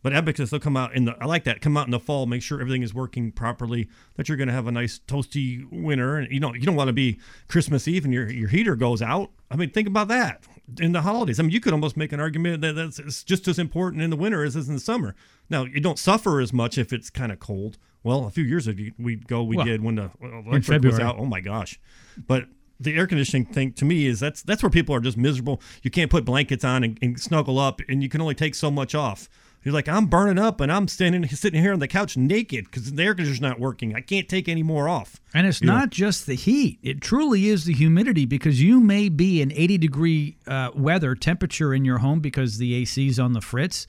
But Abacus, they'll come out in the. I like that. Come out in the fall, make sure everything is working properly. That you're going to have a nice toasty winter, and you know you don't want to be Christmas Eve and your your heater goes out. I mean, think about that in the holidays. I mean, you could almost make an argument that that's it's just as important in the winter as it is in the summer. Now, you don't suffer as much if it's kind of cold. Well, a few years ago we go, we Well, did when the electric was out. Oh my gosh! But the air conditioning thing to me is that's that's where people are just miserable. You can't put blankets on and, and snuggle up, and you can only take so much off. You're like, I'm burning up, and I'm standing sitting here on the couch naked because the air conditioner's not working. I can't take any more off. And it's You know? not just the heat. It truly is the humidity because you may be in 80 degree uh, weather temperature in your home because the AC's on the fritz.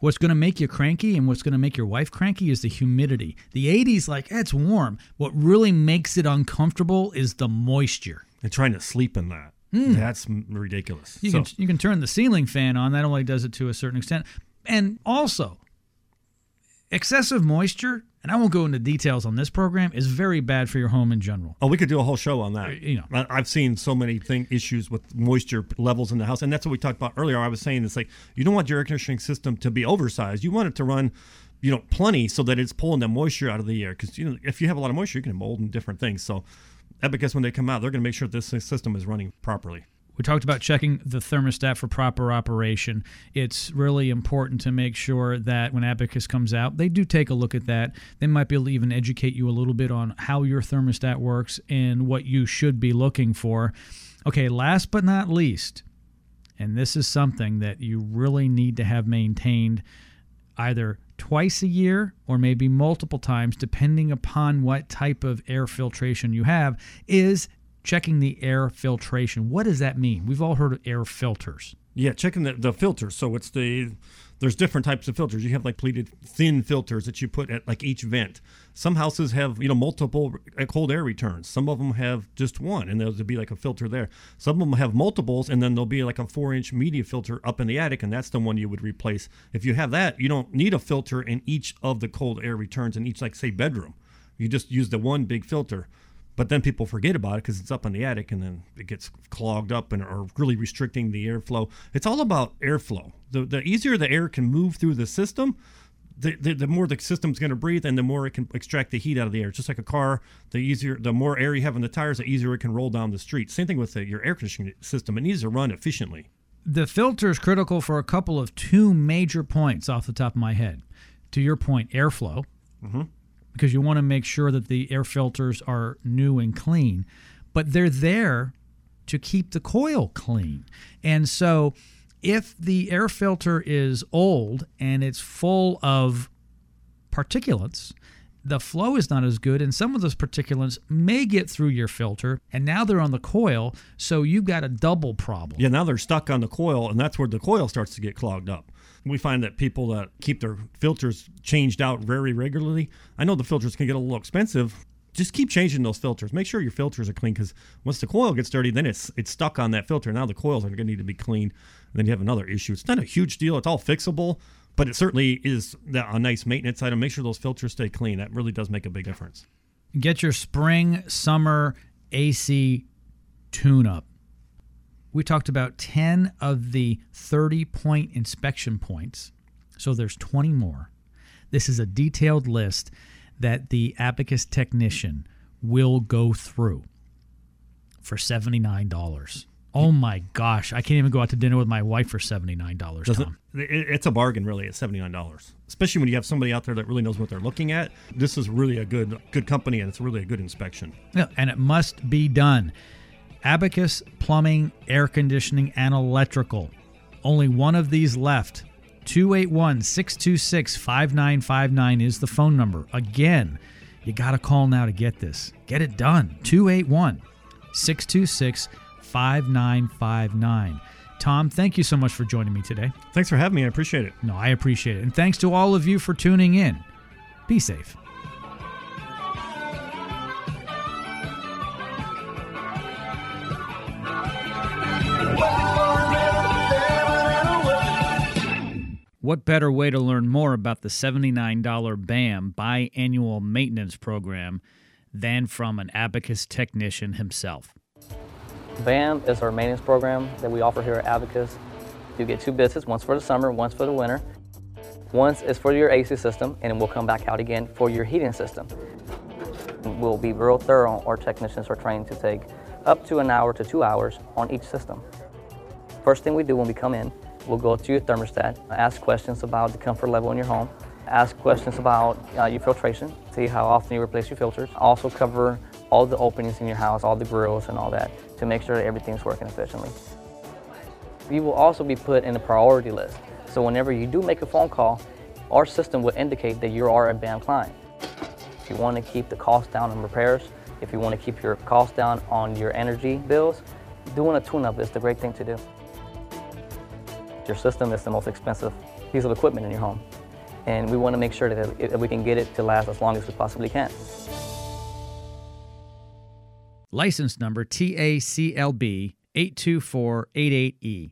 What's going to make you cranky and what's going to make your wife cranky is the humidity. The 80s, like, eh, it's warm. What really makes it uncomfortable is the moisture. And trying to sleep in that. Mm. That's ridiculous. You So- can you can turn the ceiling fan on. That only does it to a certain extent. And also, excessive moisture, and I won't go into details on this program, is very bad for your home in general. Oh, we could do a whole show on that. Uh, You know. I've seen so many thing issues with moisture levels in the house, and that's what we talked about earlier. I was saying it's like you don't want your air conditioning system to be oversized. You want it to run, you know, plenty so that it's pulling the moisture out of the air. Because you know, if you have a lot of moisture, you can mold and different things. So, Abacus when they come out, they're going to make sure this system is running properly. We talked about checking the thermostat for proper operation. It's really important to make sure that when Abacus comes out, they do take a look at that. They might be able to even educate you a little bit on how your thermostat works and what you should be looking for. Okay, last but not least, and this is something that you really need to have maintained either twice a year or maybe multiple times, depending upon what type of air filtration you have, is checking the air filtration. What does that mean? We've all heard of air filters. Yeah, checking the, the filters. So it's the there's different types of filters. You have like pleated thin filters that you put at like each vent. Some houses have you know multiple cold air returns. Some of them have just one, and there'll be like a filter there. Some of them have multiples, and then there'll be like a four inch media filter up in the attic, and that's the one you would replace. If you have that, you don't need a filter in each of the cold air returns in each like say bedroom. You just use the one big filter but then people forget about it because it's up in the attic and then it gets clogged up and are really restricting the airflow. It's all about airflow. The, the easier the air can move through the system, the, the, the more the system's going to breathe and the more it can extract the heat out of the air. It's just like a car, the easier, the more air you have in the tires, the easier it can roll down the street. Same thing with the, your air conditioning system. It needs to run efficiently. The filter is critical for a couple of two major points off the top of my head. To your point, airflow. Mm-hmm because you want to make sure that the air filters are new and clean, but they're there to keep the coil clean. And so if the air filter is old and it's full of particulates, the flow is not as good, and some of those particulates may get through your filter, and now they're on the coil, so you've got a double problem. Yeah, now they're stuck on the coil, and that's where the coil starts to get clogged up we find that people that keep their filters changed out very regularly, I know the filters can get a little expensive. Just keep changing those filters. Make sure your filters are clean because once the coil gets dirty, then it's it's stuck on that filter. Now the coils are going to need to be cleaned. Then you have another issue. It's not a huge deal. It's all fixable, but it certainly is a nice maintenance item. Make sure those filters stay clean. That really does make a big difference. Get your spring summer AC tune up we talked about 10 of the 30 point inspection points. So there's 20 more. This is a detailed list that the Abacus technician will go through for $79. Oh my gosh, I can't even go out to dinner with my wife for $79, Tom. It, it's a bargain really at $79. Especially when you have somebody out there that really knows what they're looking at. This is really a good good company and it's really a good inspection. Yeah, and it must be done. Abacus Plumbing, Air Conditioning, and Electrical. Only one of these left. 281 626 5959 is the phone number. Again, you got to call now to get this. Get it done. 281 626 5959. Tom, thank you so much for joining me today. Thanks for having me. I appreciate it. No, I appreciate it. And thanks to all of you for tuning in. Be safe. What better way to learn more about the $79 BAM biannual maintenance program than from an Abacus technician himself? BAM is our maintenance program that we offer here at Abacus. You get two visits, once for the summer, once for the winter. Once is for your AC system, and we'll come back out again for your heating system. We'll be real thorough. Our technicians are trained to take up to an hour to two hours on each system. First thing we do when we come in We'll go to your thermostat, ask questions about the comfort level in your home, ask questions about uh, your filtration, see how often you replace your filters. Also cover all the openings in your house, all the grills and all that to make sure that everything's working efficiently. You will also be put in a priority list. So whenever you do make a phone call, our system will indicate that you are a BAM client. If you want to keep the cost down on repairs, if you want to keep your cost down on your energy bills, doing a tune-up is the great thing to do. Your system is the most expensive piece of equipment in your home. And we want to make sure that we can get it to last as long as we possibly can. License number TACLB 82488E.